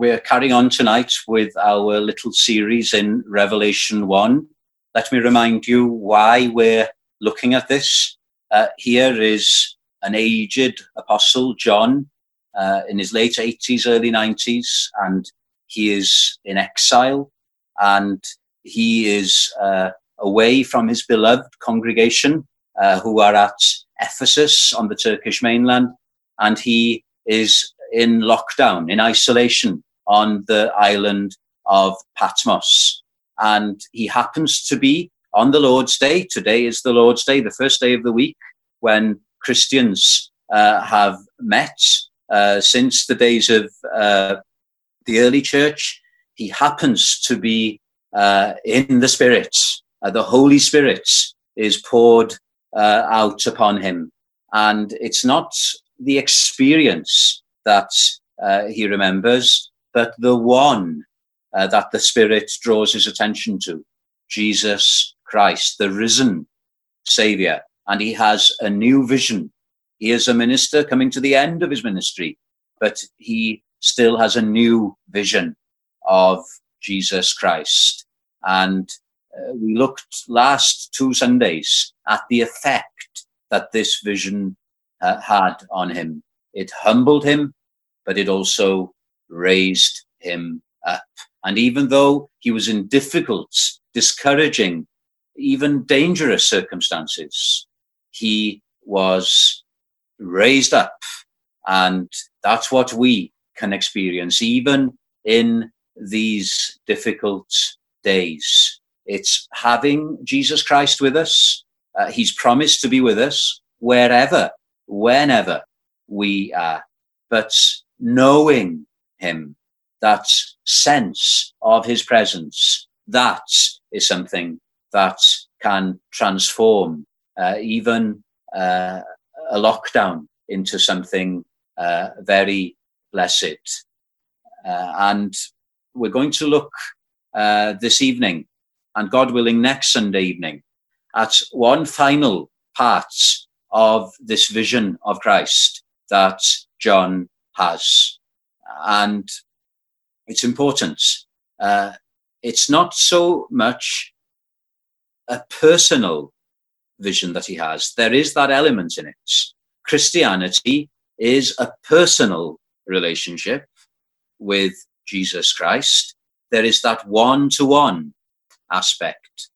we're carrying on tonight with our little series in Revelation 1. Let me remind you why we're looking at this. Uh, here is an aged apostle, John, uh, in his late 80s, early 90s, and he is in exile and he is uh, away from his beloved congregation uh, who are at Ephesus on the Turkish mainland, and he is in lockdown, in isolation on the island of Patmos. And he happens to be on the Lord's Day. Today is the Lord's Day, the first day of the week when Christians uh, have met uh, since the days of uh, the early church. He happens to be uh, in the Spirit. Uh, the Holy Spirit is poured uh, out upon him. And it's not the experience that he remembers, but the one uh, that the Spirit draws his attention to Jesus Christ, the risen Savior. And he has a new vision. He is a minister coming to the end of his ministry, but he still has a new vision of Jesus Christ. And uh, we looked last two Sundays at the effect that this vision uh, had on him. It humbled him, but it also raised him up. And even though he was in difficult, discouraging, even dangerous circumstances, he was raised up. And that's what we can experience, even in these difficult days. It's having Jesus Christ with us. Uh, he's promised to be with us wherever, whenever we are. But knowing him, that sense of his presence, that is something that can transform uh, even uh, a lockdown into something uh, very blessed. Uh, and we're going to look uh, this evening, and God willing, next Sunday evening, at one final part of this vision of Christ that John has. And it's important. Uh, it's not so much a personal vision that he has. There is that element in it. Christianity is a personal relationship with Jesus Christ. There is that one to one aspect.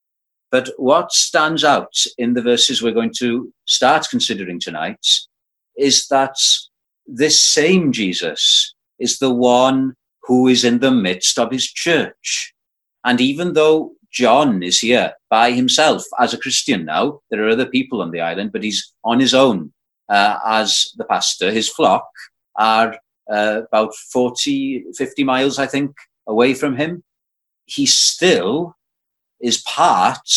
But what stands out in the verses we're going to start considering tonight is that this same Jesus is the one who is in the midst of his church. And even though John is here by himself as a Christian now, there are other people on the island, but he's on his own uh, as the pastor. His flock are uh, about 40, 50 miles, I think, away from him. He still is part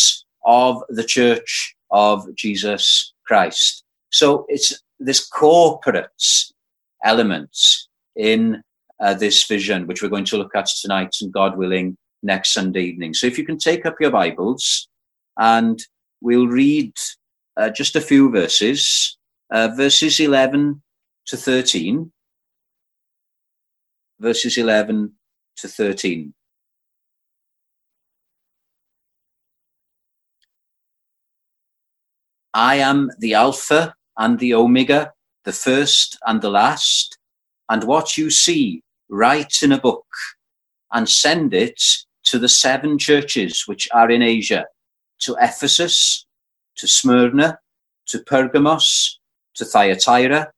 of the church of Jesus Christ. So it's this corporate element in uh, this vision, which we're going to look at tonight and God willing next Sunday evening. So if you can take up your Bibles and we'll read uh, just a few verses, uh, verses 11 to 13. Verses 11 to 13. I am the Alpha and the Omega, the first and the last, and what you see, write in a book and send it to the seven churches which are in Asia, to Ephesus, to Smyrna, to Pergamos, to Thyatira,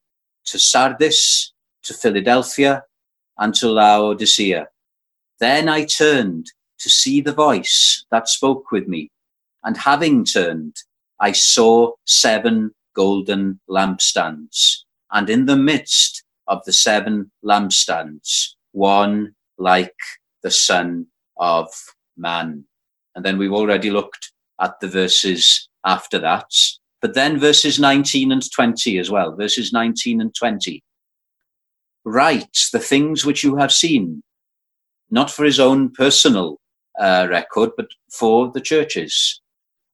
to Sardis, to Philadelphia, and to Laodicea. Then I turned to see the voice that spoke with me, and having turned, I saw seven golden lampstands, and in the midst of the seven lampstands, one like the Son of Man. And then we've already looked at the verses after that. But then verses 19 and 20 as well, verses 19 and 20. Write the things which you have seen, not for his own personal uh, record, but for the churches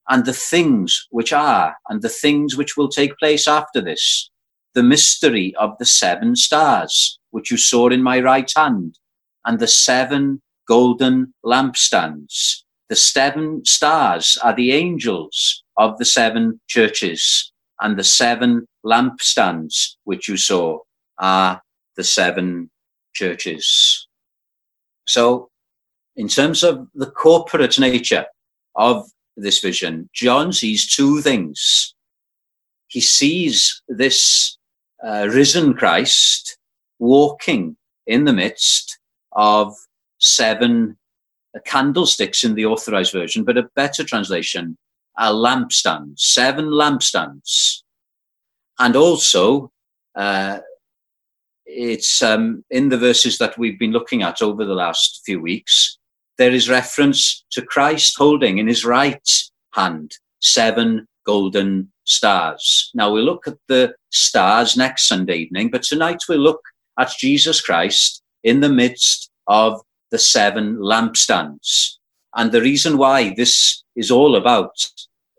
and the things which are and the things which will take place after this, the mystery of the seven stars, which you saw in my right hand, and the seven golden lampstands. The seven stars are the angels of the seven churches, and the seven lampstands which you saw are the seven churches. So, in terms of the corporate nature of this vision, John sees two things. He sees this uh, risen Christ walking in the midst of seven candlesticks in the authorized version, but a better translation, a lampstand, seven lampstands. And also, uh, it's um, in the verses that we've been looking at over the last few weeks, there is reference to Christ holding in his right hand seven golden stars. Now we'll look at the stars next Sunday evening, but tonight we'll look at Jesus Christ in the midst of the seven lampstands. And the reason why this is all about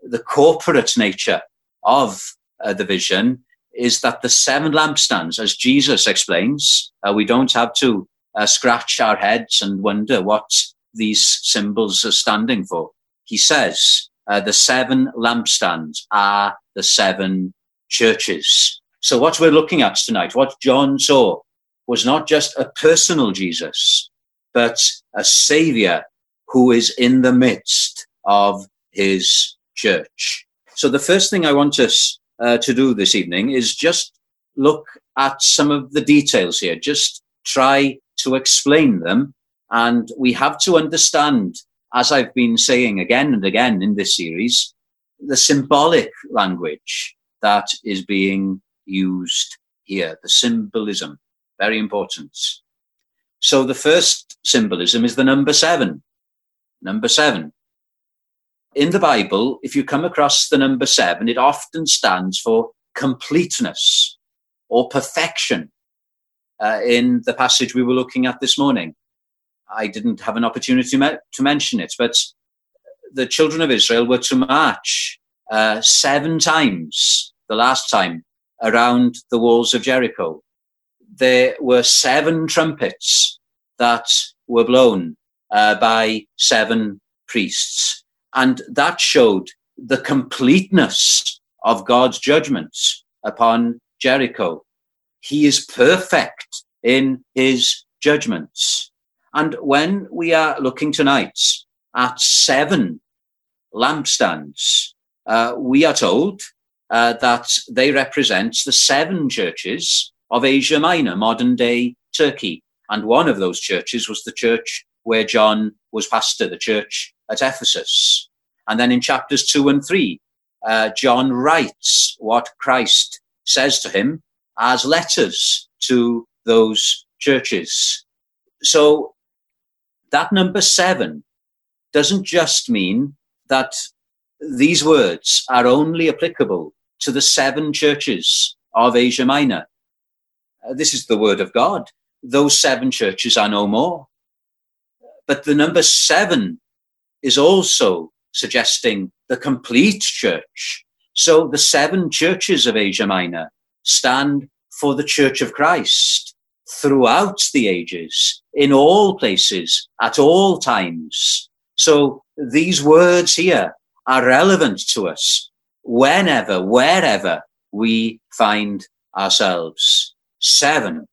the corporate nature of uh, the vision is that the seven lampstands, as Jesus explains, uh, we don't have to uh, scratch our heads and wonder what these symbols are standing for. He says uh, the seven lampstands are the seven churches. So what we're looking at tonight, what John saw, was not just a personal Jesus, but a savior who is in the midst of his church. So the first thing I want us uh, to do this evening is just look at some of the details here, just try to explain them. And we have to understand, as I've been saying again and again in this series, the symbolic language that is being used here, the symbolism, very important. So the first symbolism is the number seven. Number seven in the Bible, if you come across the number seven, it often stands for completeness or perfection. Uh, in the passage we were looking at this morning, I didn't have an opportunity me- to mention it, but the children of Israel were to march uh, seven times, the last time, around the walls of Jericho. There were seven trumpets that were blown uh, by seven priests. And that showed the completeness of God's judgments upon Jericho. He is perfect in his judgments. And when we are looking tonight at seven lampstands, uh, we are told uh, that they represent the seven churches of Asia Minor, modern day Turkey. And one of those churches was the church where John was pastor, the church at Ephesus. And then in chapters two and three, uh, John writes what Christ says to him as letters to those churches. So that number seven doesn't just mean that these words are only applicable to the seven churches of Asia Minor. Uh, this is the word of God. Those seven churches are no more. But the number seven is also suggesting the complete church. So the seven churches of Asia Minor stand for the church of Christ throughout the ages, in all places, at all times. So these words here are relevant to us whenever, wherever we find ourselves. Seven,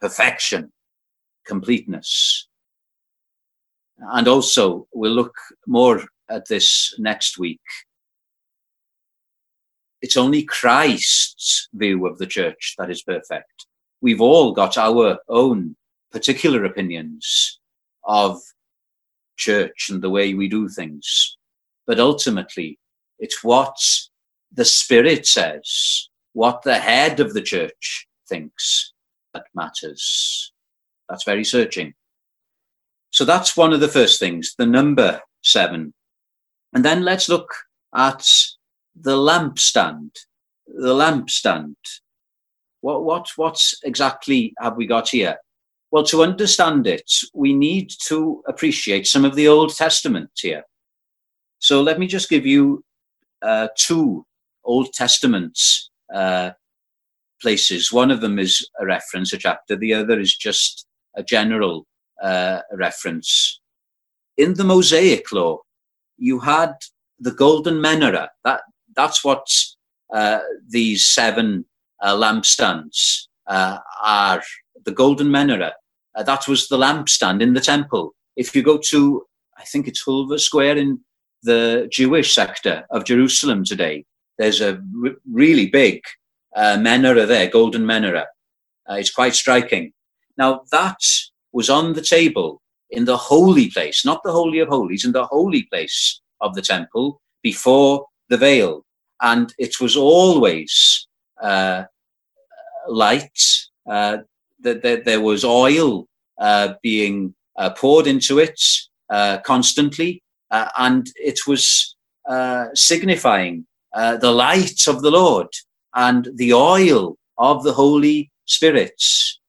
perfection, completeness. And also, we'll look more at this next week. It's only Christ's view of the church that is perfect. We've all got our own particular opinions of church and the way we do things. But ultimately, it's what the Spirit says, what the head of the church thinks that matters. That's very searching. So that's one of the first things, the number seven. And then let's look at the lampstand. The lampstand. What, what, what exactly have we got here? Well, to understand it, we need to appreciate some of the Old Testament here. So let me just give you uh, two Old Testament uh, places. One of them is a reference, a chapter. The other is just a general uh, reference. In the Mosaic law, you had the golden menorah. That that's what uh, these seven uh, lampstands uh, are. The golden menorah. Uh, that was the lampstand in the temple. If you go to, I think it's Hurva Square in the Jewish sector of Jerusalem today, there's a r- really big uh, menorah there, golden menorah. Uh, it's quite striking. Now that was on the table in the holy place, not the holy of holies, in the holy place of the temple before the veil, and it was always uh, light. Uh, that, there was oil uh, being uh, poured into it uh, constantly, uh, and it was signifying the light of the Lord and the oil of the Holy Spirits.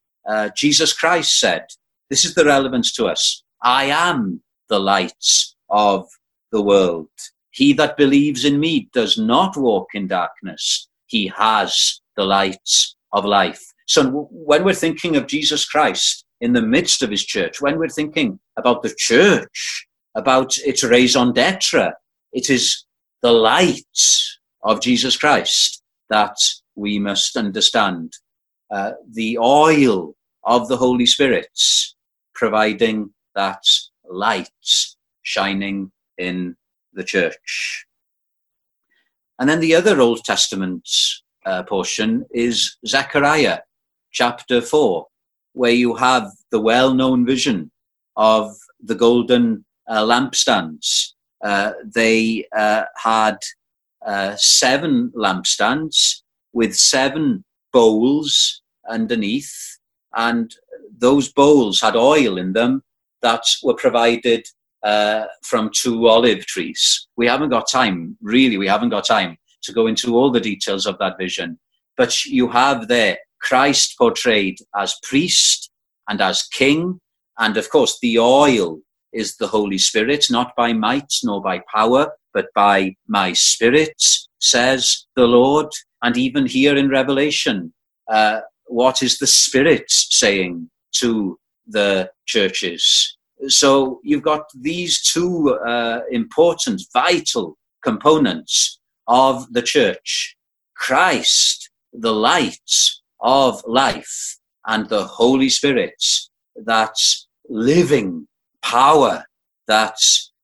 Jesus Christ said, This is the relevance to us. I am the light of the world. He that believes in me does not walk in darkness. He has the light of life. So when we're thinking of Jesus Christ in the midst of his church, when we're thinking about the church, about its raison d'etre, it is the light of Jesus Christ that we must understand. Uh, the oil of the Holy Spirit providing that light shining in the church. And then the other Old Testament uh, portion is Zechariah chapter 4, where you have the well known vision of the golden uh, lampstands. Uh, they uh, had uh, seven lampstands with seven bowls underneath, and those bowls had oil in them that were provided uh, from two olive trees. We haven't got time, really, we haven't got time to go into all the details of that vision. But you have there Christ portrayed as priest and as king. And of course, the oil is the Holy Spirit, not by might nor by power, but by my spirit, says the Lord. And even here in Revelation, uh, what is the Spirit saying to the churches? So you've got these two uh, important, vital components of the church Christ, the light of life, and the Holy Spirit, that living power that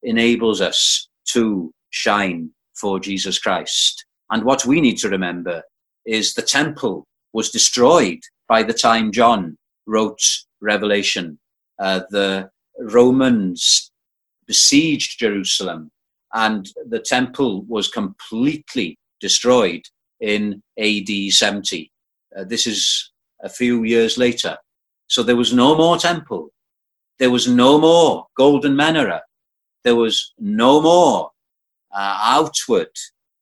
enables us to shine for Jesus Christ. And what we need to remember is the temple was destroyed by the time John wrote Revelation. Uh, the Romans besieged Jerusalem and the temple was completely destroyed in AD 70. Uh, this is a few years later. So there was no more temple. There was no more golden menorah. There was no more uh, outward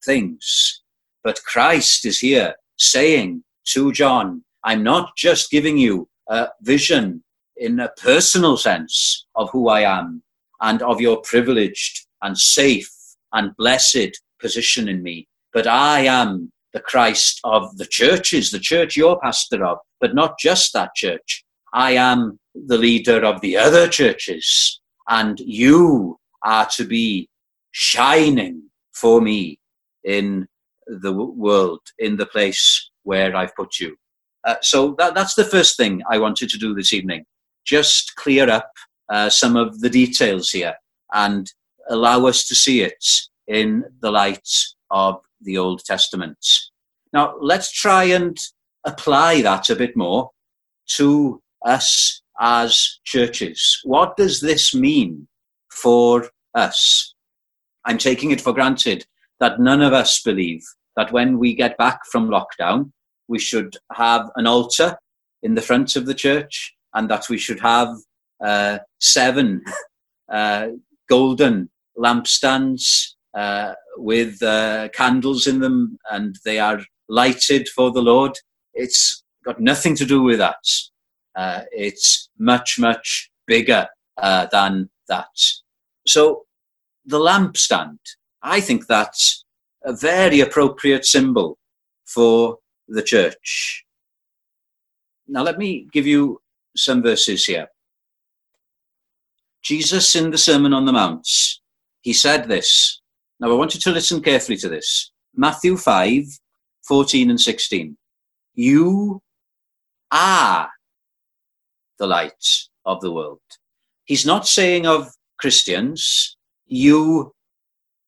things. But Christ is here saying to John, I'm not just giving you a vision in a personal sense of who I am and of your privileged and safe and blessed position in me. But I am the Christ of the churches, the church you're pastor of, but not just that church. I am the leader of the other churches, and you are to be shining for me in the world, in the place where I've put you. Uh, so that, that's the first thing I wanted to do this evening just clear up uh, some of the details here and allow us to see it in the light of the Old Testament. Now, let's try and apply that a bit more to us as churches. What does this mean for us? I'm taking it for granted that none of us believe that when we get back from lockdown, we should have an altar in the front of the church and that we should have uh, seven uh, golden lampstands uh, with uh, candles in them and they are lighted for the Lord. It's got nothing to do with that. Uh, it's much, much bigger uh, than that. So the lampstand, I think that's a very appropriate symbol for the church. Now, let me give you some verses here. Jesus in the Sermon on the Mount, he said this. Now I want you to listen carefully to this. Matthew 5, 14 and 16. You are the light of the world. He's not saying of Christians, you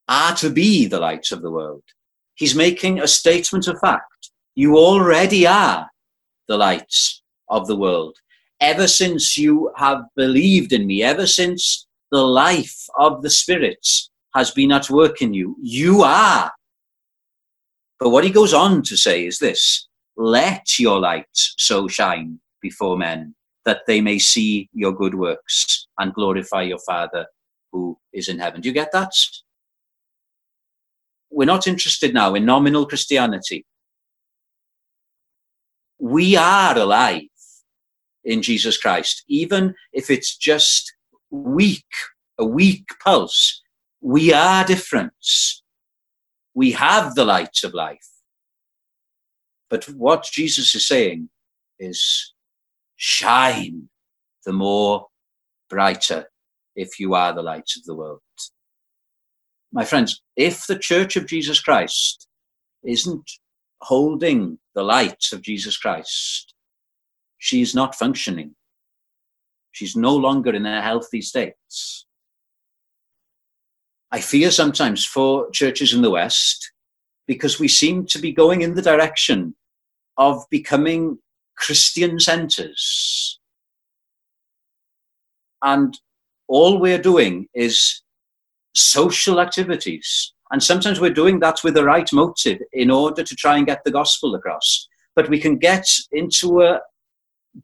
are to be the light of the world. He's making a statement of fact. You already are the light of the world. Ever since you have believed in me, ever since the life of the Spirit has been at work in you, you are. But what he goes on to say is this let your light so shine before men that they may see your good works and glorify your Father who is in heaven. Do you get that? We're not interested now in nominal Christianity. We are alive in Jesus Christ, even if it's just weak, a weak pulse. We are different. We have the light of life. But what Jesus is saying is shine the more brighter if you are the light of the world. My friends, if the Church of Jesus Christ isn't holding the light of Jesus Christ, she's not functioning. She's no longer in a healthy state. I fear sometimes for churches in the West because we seem to be going in the direction of becoming Christian centers. And all we're doing is social activities. And sometimes we're doing that with the right motive in order to try and get the gospel across. But we can get into a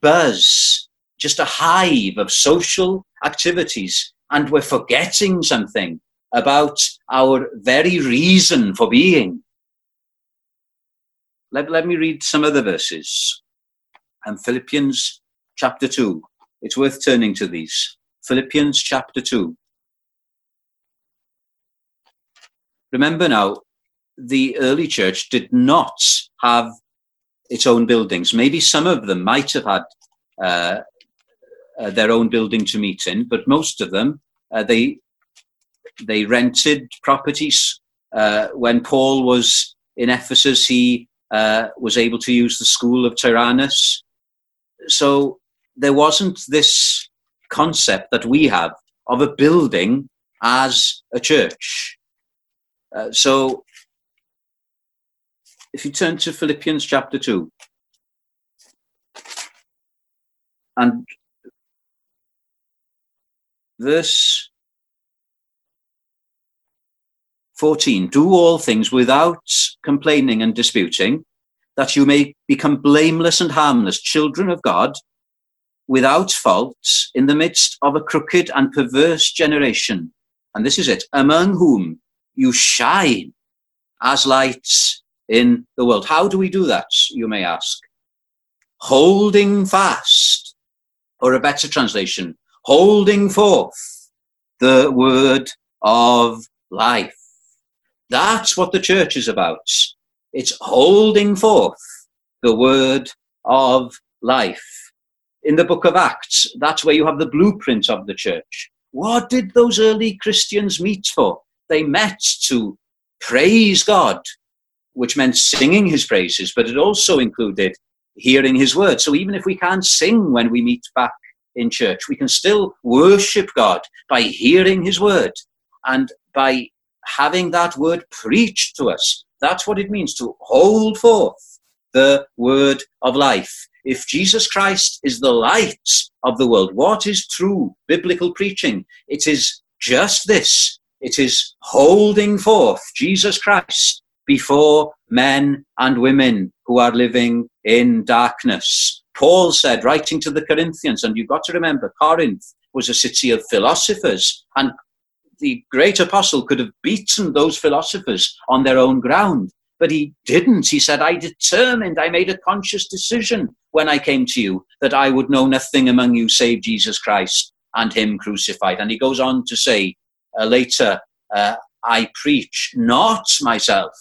buzz, just a hive of social activities, and we're forgetting something about our very reason for being. Let, let me read some of the verses. And Philippians chapter 2. It's worth turning to these. Philippians chapter 2. Remember now, the early church did not have its own buildings. Maybe some of them might have had uh, uh, their own building to meet in, but most of them uh, they they rented properties. Uh, when Paul was in Ephesus, he uh, was able to use the school of Tyrannus. So there wasn't this concept that we have of a building as a church. Uh, so if you turn to Philippians chapter 2, and verse 14 Do all things without complaining and disputing, that you may become blameless and harmless, children of God, without fault, in the midst of a crooked and perverse generation. And this is it, among whom you shine as lights in the world. How do we do that, you may ask? Holding fast, or a better translation, holding forth the word of life. That's what the church is about. It's holding forth the word of life. In the book of Acts, that's where you have the blueprint of the church. What did those early Christians meet for? They met to praise God, which meant singing his praises, but it also included hearing his word. So even if we can't sing when we meet back in church, we can still worship God by hearing his word and by having that word preached to us. That's what it means to hold forth the word of life. If Jesus Christ is the light of the world, what is true biblical preaching? It is just this it is holding forth Jesus Christ before men and women who are living in darkness. Paul said, writing to the Corinthians, and you've got to remember, Corinth was a city of philosophers, and the great apostle could have beaten those philosophers on their own ground, but he didn't. He said, I determined, I made a conscious decision when I came to you that I would know nothing among you save Jesus Christ and him crucified. And he goes on to say uh, later, uh, I preach not myself,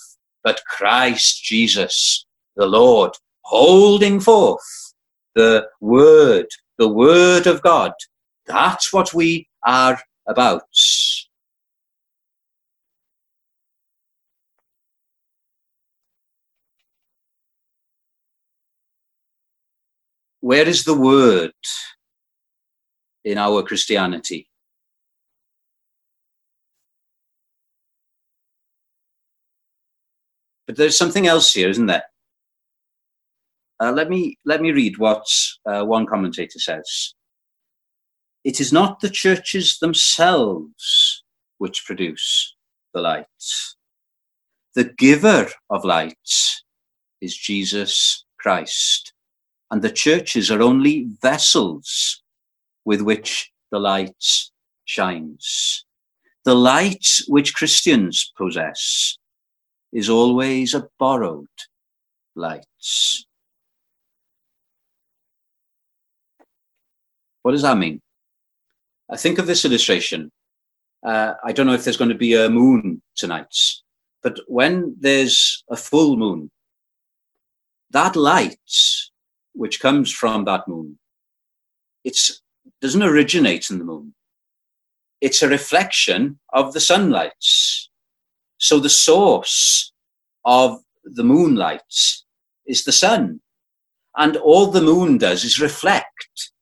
but Christ Jesus, the Lord, holding forth the word the Word of God. That's what we are about. Where is the Word in our Christianity? But there's something else here, isn't there? Uh, let me let me read what uh, one commentator says. It is not the churches themselves which produce the light. The giver of light is Jesus Christ, and the churches are only vessels with which the light shines. The light which Christians possess is always a borrowed light. What does that mean? I think of this illustration. Uh, I don't know if there's going to be a moon tonight, but when there's a full moon, that light which comes from that moon, it doesn't originate in the moon. It's a reflection of the sunlight. So the source of the moonlight is the sun. And all the moon does is reflect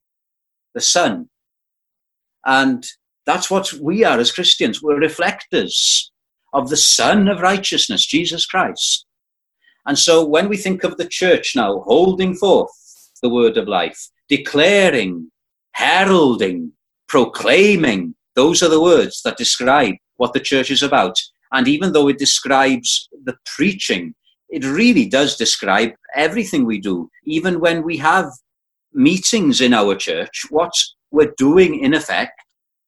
the sun. And that's what we are as Christians. We're reflectors of the Son of righteousness, Jesus Christ. And so when we think of the church now holding forth the word of life, declaring, heralding, proclaiming, those are the words that describe what the church is about. And even though it describes the preaching, it really does describe everything we do. Even when we have meetings in our church, what we're doing in effect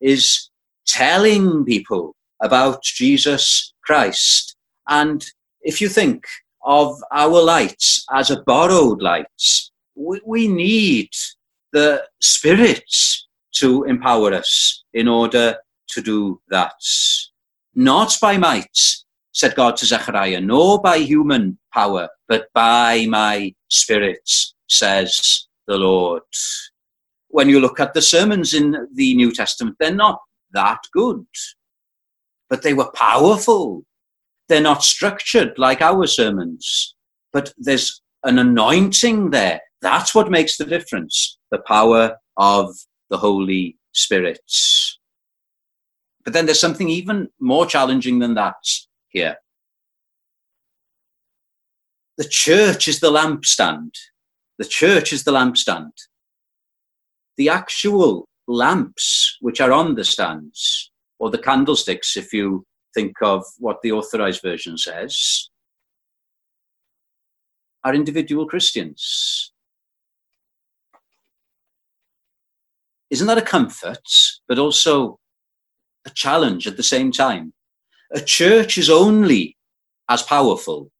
is telling people about Jesus Christ. And if you think of our lights as a borrowed lights, we, we need the spirits to empower us in order to do that. Not by might, said God to Zechariah, nor by human power, but by my spirit, says the Lord. When you look at the sermons in the New Testament, they're not that good, but they were powerful. They're not structured like our sermons, but there's an anointing there. That's what makes the difference the power of the Holy Spirit. But then there's something even more challenging than that here. The church is the lampstand. The church is the lampstand. The actual lamps which are on the stands, or the candlesticks, if you think of what the authorized version says, are individual Christians. Isn't that a comfort, but also a challenge at the same time. A church is only as powerful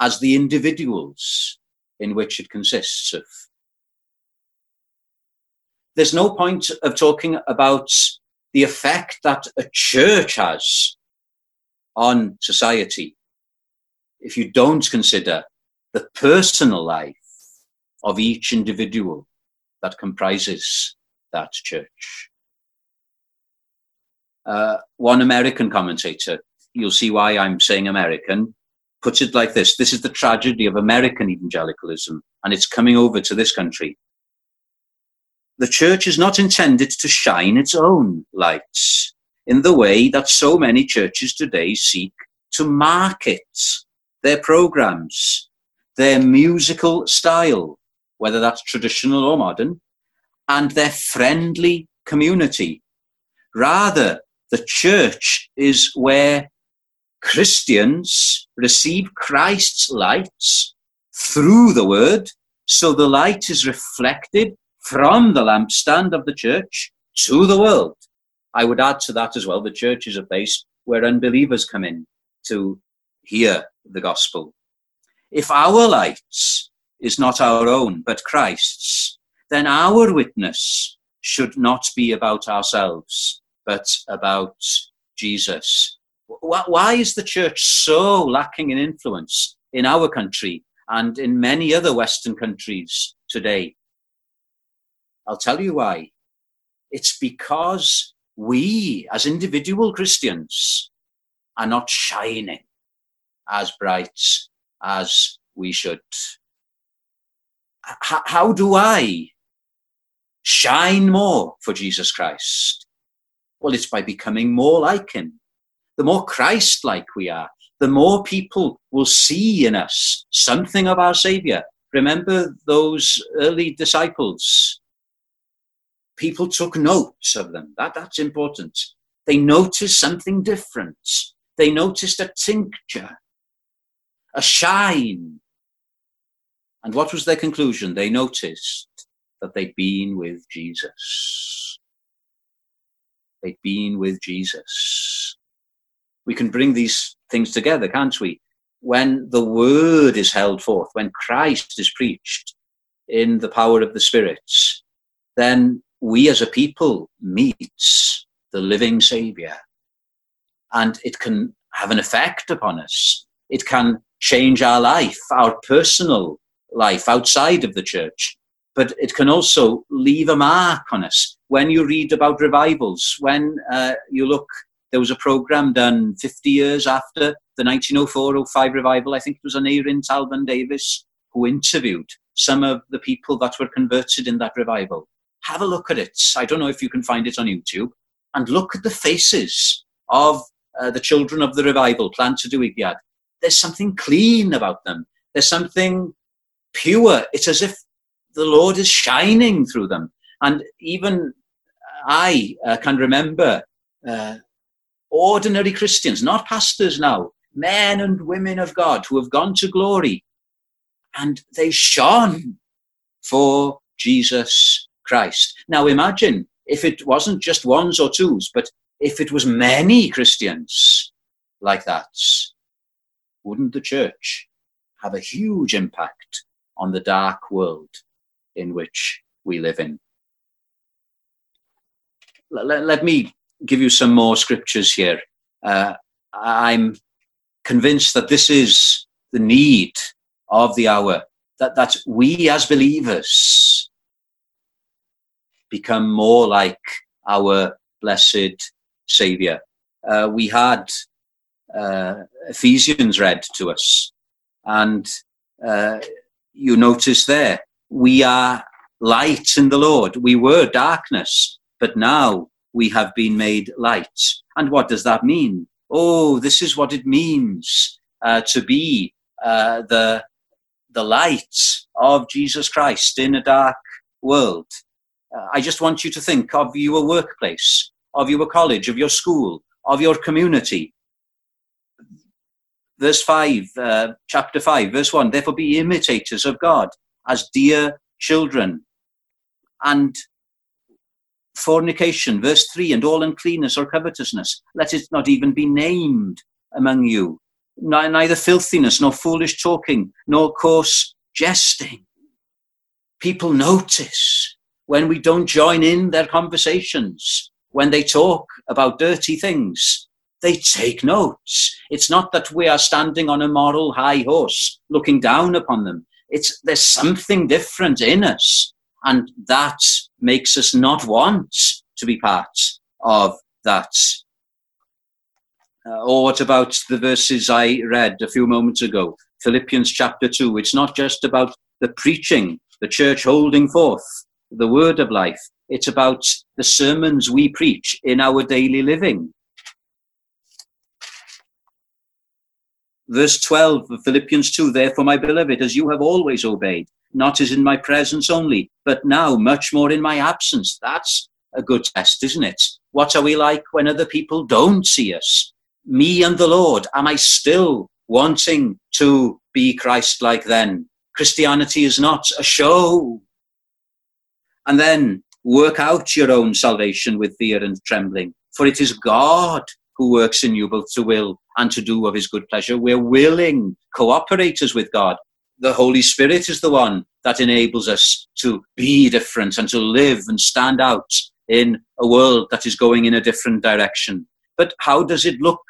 as the individuals in which it consists of. There's no point of talking about the effect that a church has on society if you don't consider the personal life of each individual that comprises that church. Uh, one American commentator, you'll see why I'm saying American, puts it like this This is the tragedy of American evangelicalism, and it's coming over to this country. The church is not intended to shine its own lights in the way that so many churches today seek to market their programs, their musical style, whether that's traditional or modern, and their friendly community. Rather, the church is where Christians receive Christ's lights through the word, so the light is reflected from the lampstand of the church to the world. I would add to that as well, the church is a place where unbelievers come in to hear the gospel. If our light is not our own, but Christ's, then our witness should not be about ourselves, but about Jesus. Why is the church so lacking in influence in our country and in many other Western countries today? I'll tell you why. It's because we, as individual Christians, are not shining as bright as we should. H- how do I shine more for Jesus Christ? Well, it's by becoming more like him. The more Christ like we are, the more people will see in us something of our Savior. Remember those early disciples? People took notes of them. That, that's important. They noticed something different. They noticed a tincture, a shine. And what was their conclusion? They noticed that they'd been with Jesus. They'd been with Jesus. We can bring these things together, can't we? When the word is held forth, when Christ is preached in the power of the spirits, then we as a people meet the living Savior. And it can have an effect upon us. It can change our life, our personal life outside of the church but it can also leave a mark on us. When you read about revivals, when uh, you look, there was a program done 50 years after the 1904-05 revival. I think it was an Aneirin Talfan Davies who interviewed some of the people that were converted in that revival. Have a look at it. I don't know if you can find it on YouTube. And look at the faces of uh, the children of the revival, Plant y Diwygiad. There's something clean about them. There's something pure. It's as if the Lord is shining through them. And even I uh, can remember uh, ordinary Christians, not pastors now, men and women of God who have gone to glory and they shone for Jesus Christ. Now imagine if it wasn't just ones or twos, but if it was many Christians like that, wouldn't the church have a huge impact on the dark world in which we live in. Let, me give you some more scriptures here. Uh, I'm convinced that this is the need of the hour, that, that we as believers become more like our blessed Saviour. Uh, we had uh, Ephesians read to us, and uh, you notice there we are light in the Lord. We were darkness, but now we have been made light. And what does that mean? Oh, this is what it means uh, to be uh, the, the light of Jesus Christ in a dark world. Uh, I just want you to think of your workplace, of your college, of your school, of your community. Verse 5, uh, chapter 5, verse 1 Therefore be imitators of God as dear children. And fornication, verse 3, and all uncleanness or covetousness, let it not even be named among you. Neither filthiness, nor foolish talking, nor coarse jesting. People notice when we don't join in their conversations, when they talk about dirty things. They take notes. It's not that we are standing on a moral high horse looking down upon them. It's there's something different in us, and that makes us not want to be part of that. Uh, or what about the verses I read a few moments ago? Philippians chapter 2. It's not just about the preaching, the church holding forth the word of life. It's about the sermons we preach in our daily living. Verse 12 of Philippians 2 Therefore, my beloved, as you have always obeyed, not as in my presence only, but now much more in my absence. That's a good test, isn't it? What are we like when other people don't see us? Me and the Lord, am I still wanting to be Christ like then? Christianity is not a show. And then work out your own salvation with fear and trembling, for it is God who works in you both to will and to do of his good pleasure. We're willing cooperators with God. The Holy Spirit is the one that enables us to be different and to live and stand out in a world that is going in a different direction. But how does it look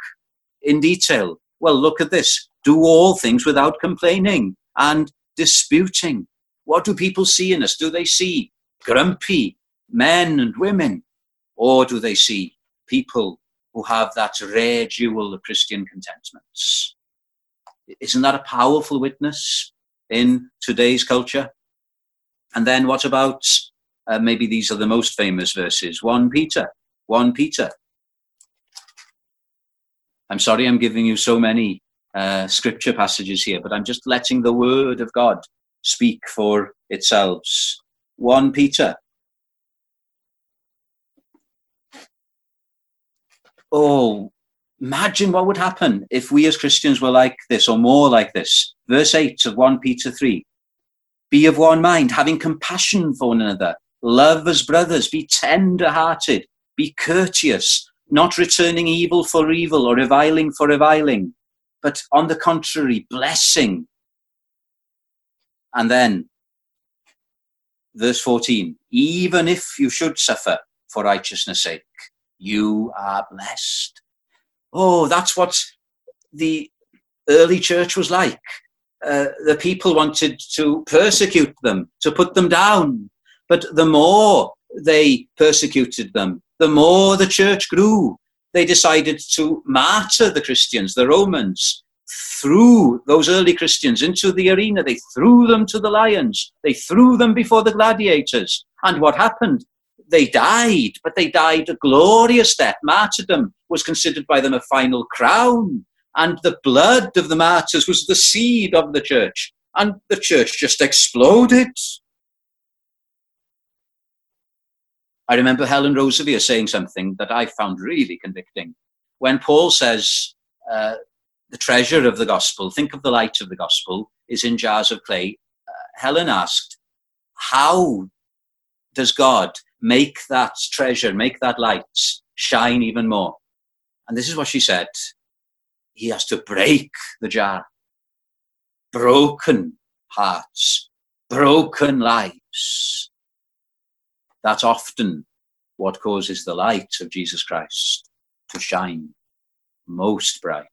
in detail? Well, look at this. Do all things without complaining and disputing. What do people see in us? Do they see grumpy men and women? Or do they see people who have that rare jewel of Christian contentments? Isn't that a powerful witness in today's culture? And then what about uh, maybe these are the most famous verses 1 Peter, 1 Peter. I'm sorry I'm giving you so many uh, scripture passages here, but I'm just letting the word of God speak for itself. 1 Peter. Oh, imagine what would happen if we as Christians were like this or more like this. Verse 8 of 1 Peter 3 Be of one mind, having compassion for one another, love as brothers, be tender hearted, be courteous, not returning evil for evil or reviling for reviling, but on the contrary, blessing. And then, verse 14 even if you should suffer for righteousness' sake, you are blessed. Oh, that's what the early church was like. Uh, the people wanted to persecute them, to put them down. But the more they persecuted them, the more the church grew. They decided to martyr the Christians, the Romans, threw those early Christians into the arena. They threw them to the lions. They threw them before the gladiators. And what happened? They died, but they died a glorious death. Martyrdom was considered by them a final crown. And the blood of the martyrs was the seed of the church. And the church just exploded. I remember Helen Roseveare saying something that I found really convicting. When Paul says, uh, the treasure of the gospel, think of the light of the gospel, is in jars of clay. Uh, Helen asked, How does God make that treasure, make that light shine even more? And this is what she said He has to break the jar. Broken hearts, broken lives. That's often what causes the light of Jesus Christ to shine most bright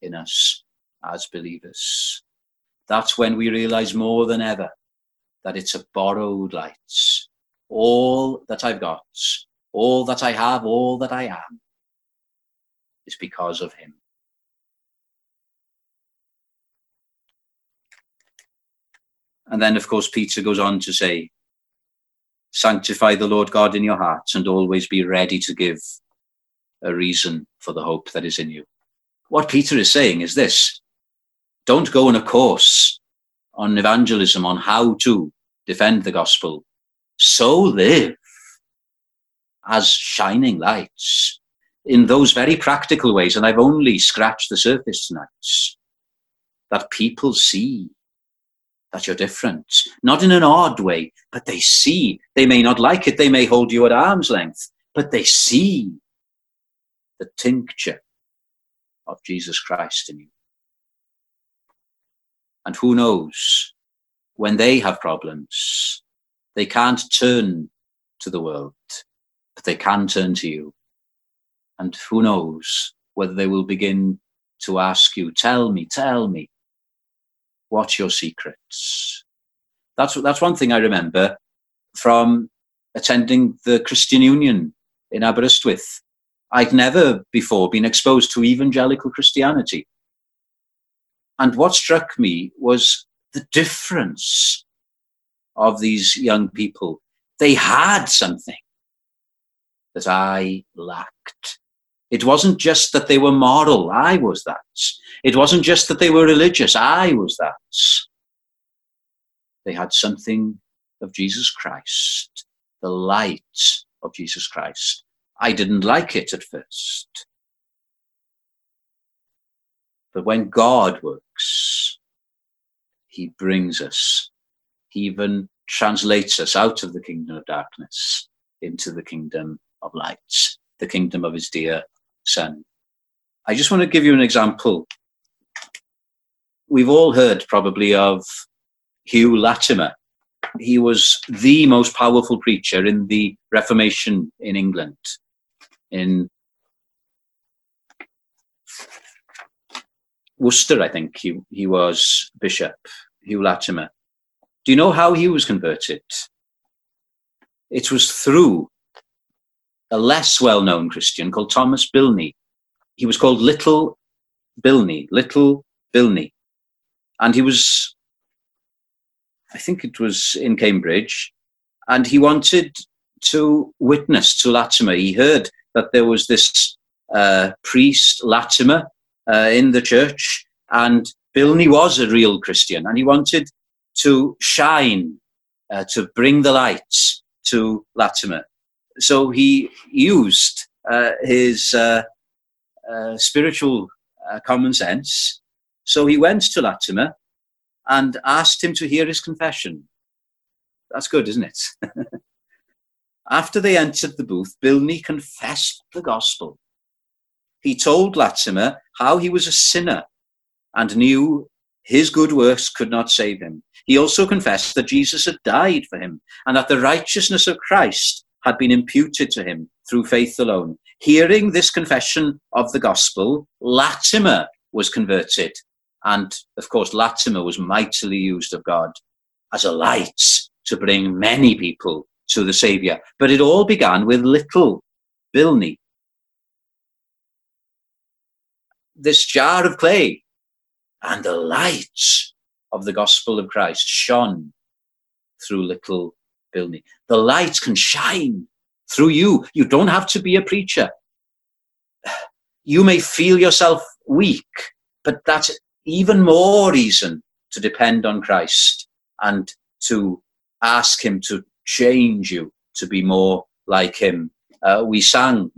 in us as believers. That's when we realize more than ever that it's a borrowed light. All that I've got, all that I have, all that I am is because of Him. And then, of course, Peter goes on to say, Sanctify the Lord God in your hearts and always be ready to give a reason for the hope that is in you. What Peter is saying is this don't go on a course on evangelism, on how to defend the gospel. So live as shining lights in those very practical ways. And I've only scratched the surface tonight that people see that you're different. Not in an odd way, but they see. They may not like it, they may hold you at arm's length, but they see the tincture of Jesus Christ in you. And who knows, when they have problems, they can't turn to the world, but they can turn to you. And who knows whether they will begin to ask you, tell me, tell me, what's your secrets? That's, that's one thing I remember from attending the Christian Union in Aberystwyth I'd never before been exposed to evangelical Christianity. And what struck me was the difference of these young people. They had something that I lacked. It wasn't just that they were moral, I was that. It wasn't just that they were religious, I was that. They had something of Jesus Christ, the light of Jesus Christ. I didn't like it at first. But when God works, He brings us, He even translates us out of the kingdom of darkness into the kingdom of light, the kingdom of His dear Son. I just want to give you an example. We've all heard probably of Hugh Latimer. He was the most powerful preacher in the Reformation in England in Worcester, I think he, he was bishop, Hugh Latimer. Do you know how he was converted? it was through a less well-known Christian called Thomas Bilney. He was called Little Bilney, Little Bilney. And he was, I think it was in Cambridge, and he wanted to witness to Latimer. He heard that there was this uh, priest, Latimer, uh, in the church, and Bilney was a real Christian, and he wanted to shine, uh, to bring the lights to Latimer. So he used uh, his uh, uh, spiritual common sense. So he went to Latimer and asked him to hear his confession. That's good, isn't it? After they entered the booth, Bilney confessed the gospel. He told Latimer how he was a sinner and knew his good works could not save him. He also confessed that Jesus had died for him and that the righteousness of Christ had been imputed to him through faith alone. Hearing this confession of the gospel, Latimer was converted. And of course, Latimer was mightily used of God as a light to bring many people to the Saviour. But it all began with little Bilney. This jar of clay and the light of the gospel of Christ shone through little Bilney. The light can shine through you. You don't have to be a preacher. You may feel yourself weak, but that's even more reason to depend on Christ and to ask Him to change you to be more like Him. Uh, we sang,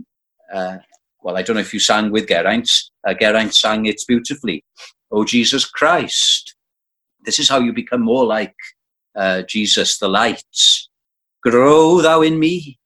uh, well, I don't know if you sang with Geraint. Uh, Geraint sang it beautifully. Oh, Jesus Christ. This is how you become more like uh, Jesus, the light. Grow thou in me,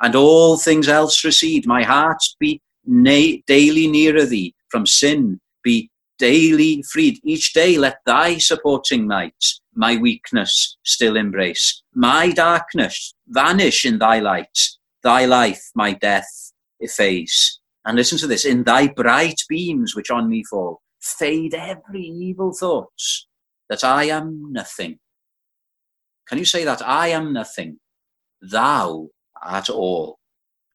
and all things else recede. My heart be na- daily nearer thee, from sin be daily freed. Each day let thy supporting might my weakness still embrace. My darkness vanish in thy light, thy life my death efface. And listen to this, in thy bright beams which on me fall, fade every evil thought that I am nothing. Can you say that? I am nothing. Thou art all.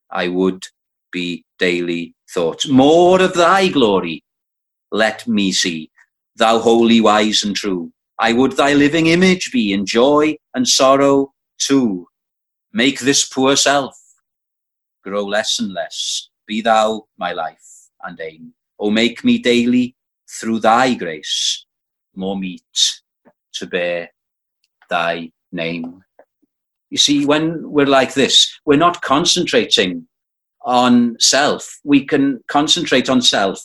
I would be daily thoughts. More of thy glory let me see, thou holy, wise, and true. I would thy living image be in joy and sorrow too. Make this poor self grow less and less. Be thou my life and aim. O make me daily through thy grace more meet to bear thy name. You see, when we're like this, we're not concentrating on self. We can concentrate on self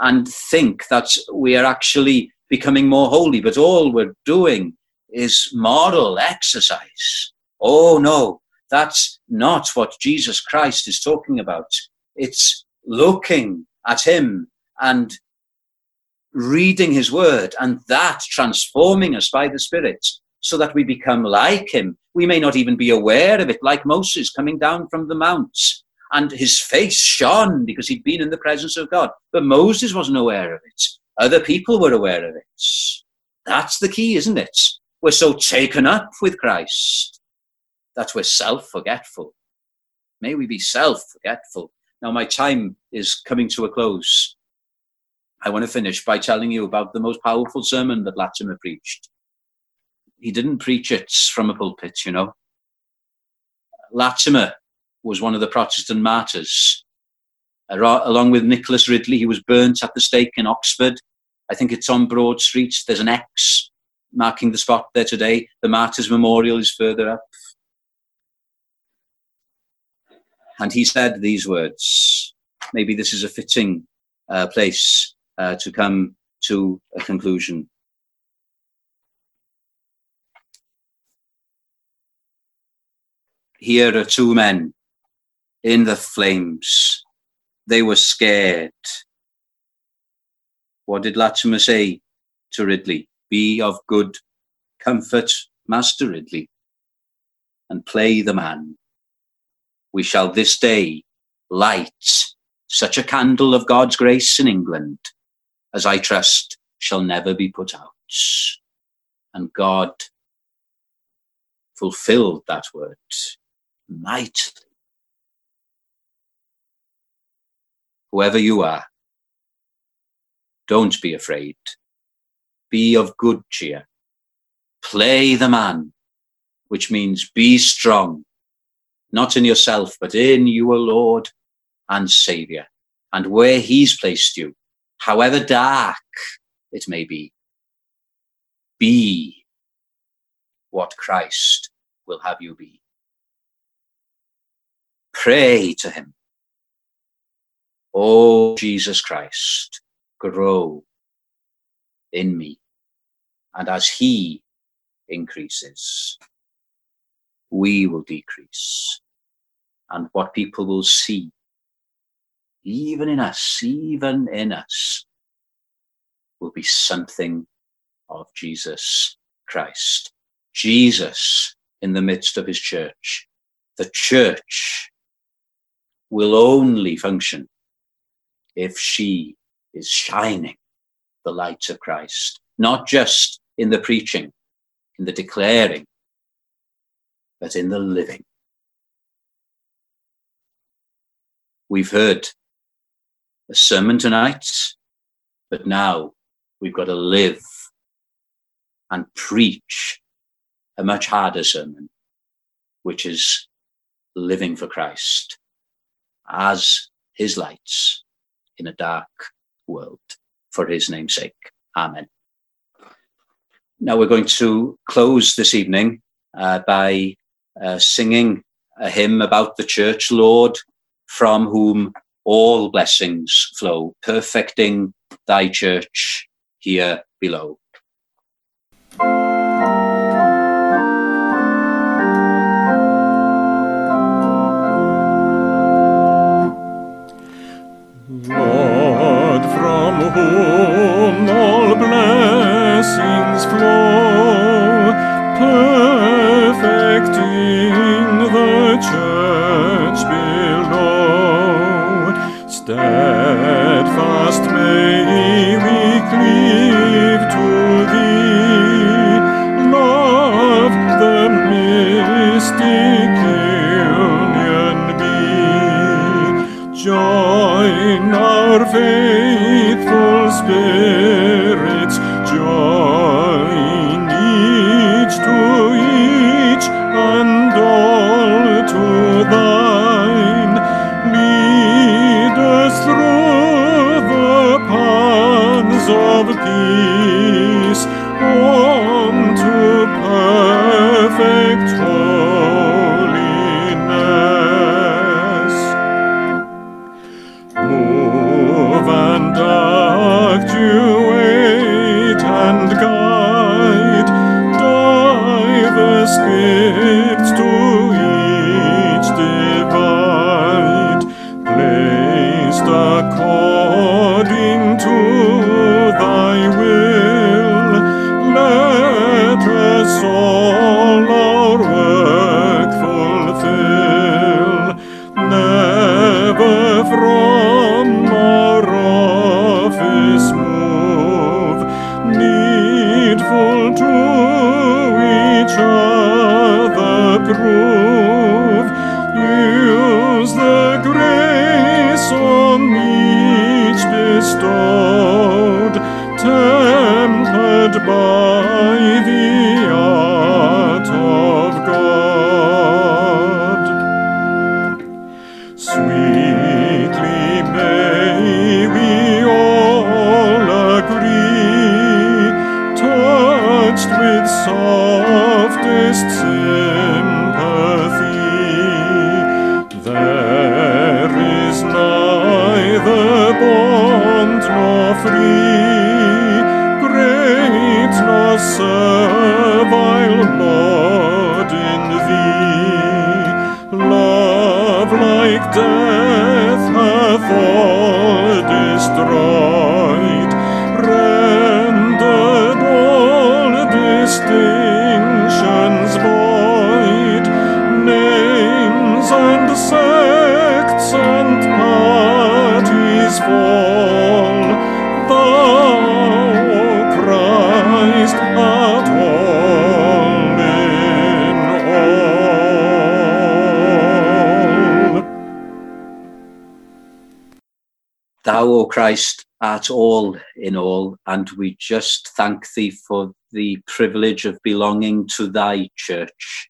and think that we are actually becoming more holy, but all we're doing is moral exercise. Oh no, that's not what Jesus Christ is talking about. It's looking at Him and reading His Word and that transforming us by the Spirit so that we become like Him. We may not even be aware of it, like Moses coming down from the mounts and his face shone because he'd been in the presence of God. But Moses wasn't aware of it. Other people were aware of it. That's the key, isn't it? We're so taken up with Christ that we're self forgetful. May we be self forgetful. Now, my time is coming to a close. I want to finish by telling you about the most powerful sermon that Latimer preached. He didn't preach it from a pulpit, you know. Latimer was one of the Protestant martyrs. Along with Nicholas Ridley, he was burnt at the stake in Oxford. I think it's on Broad Street. There's an X marking the spot there today. The Martyrs Memorial is further up. And he said these words. Maybe this is a fitting uh, place uh, to come to a conclusion. Here are two men in the flames. They were scared. What did Latimer say to Ridley? Be of good comfort, Master Ridley, and play the man. We shall this day light such a candle of God's grace in England as I trust shall never be put out. And God fulfilled that word mightily. Whoever you are, don't be afraid. Be of good cheer. Play the man, which means be strong, not in yourself, but in your Lord and Saviour, and where He's placed you, however dark it may be. Be what Christ will have you be. Pray to Him. Oh, Jesus Christ, grow in me. And as He increases, we will decrease. And what people will see, even in us, even in us, will be something of Jesus Christ. Jesus in the midst of his church. The church will only function if she is shining the light of Christ, not just in the preaching, in the declaring, but in the living. We've heard a sermon tonight, but now we've got to live and preach a much harder sermon, which is living for Christ as his lights in a dark world for his name's sake. Amen. Now we're going to close this evening uh, by uh, singing a hymn about the church, Lord, from whom all blessings flow, perfecting thy church here below. Lord, from whom all blessings flow, fall. Thou, Christ, art all in all. Thou, O Christ, art all in all, and we just thank thee for the privilege of belonging to thy church.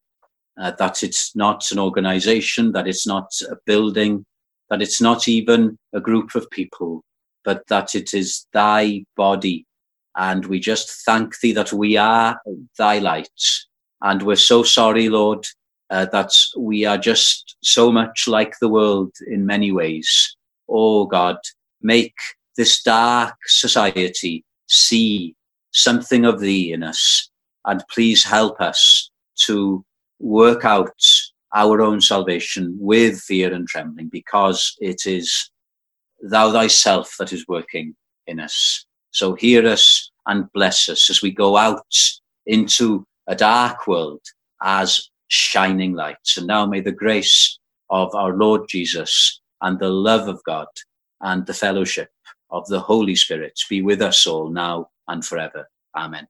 Uh, that it's not an organization, that it's not a building, that it's not even a group of people, but that it is thy body. And we just thank thee that we are thy light. And we're so sorry, Lord, uh, that we are just so much like the world in many ways. Oh God, make this dark society see something of thee in us. And please help us to work out our own salvation with fear and trembling because it is thou thyself that is working in us. So hear us and bless us as we go out into a dark world as shining lights. And now may the grace of our Lord Jesus and the love of God and the fellowship of the Holy Spirit be with us all now and forever. Amen.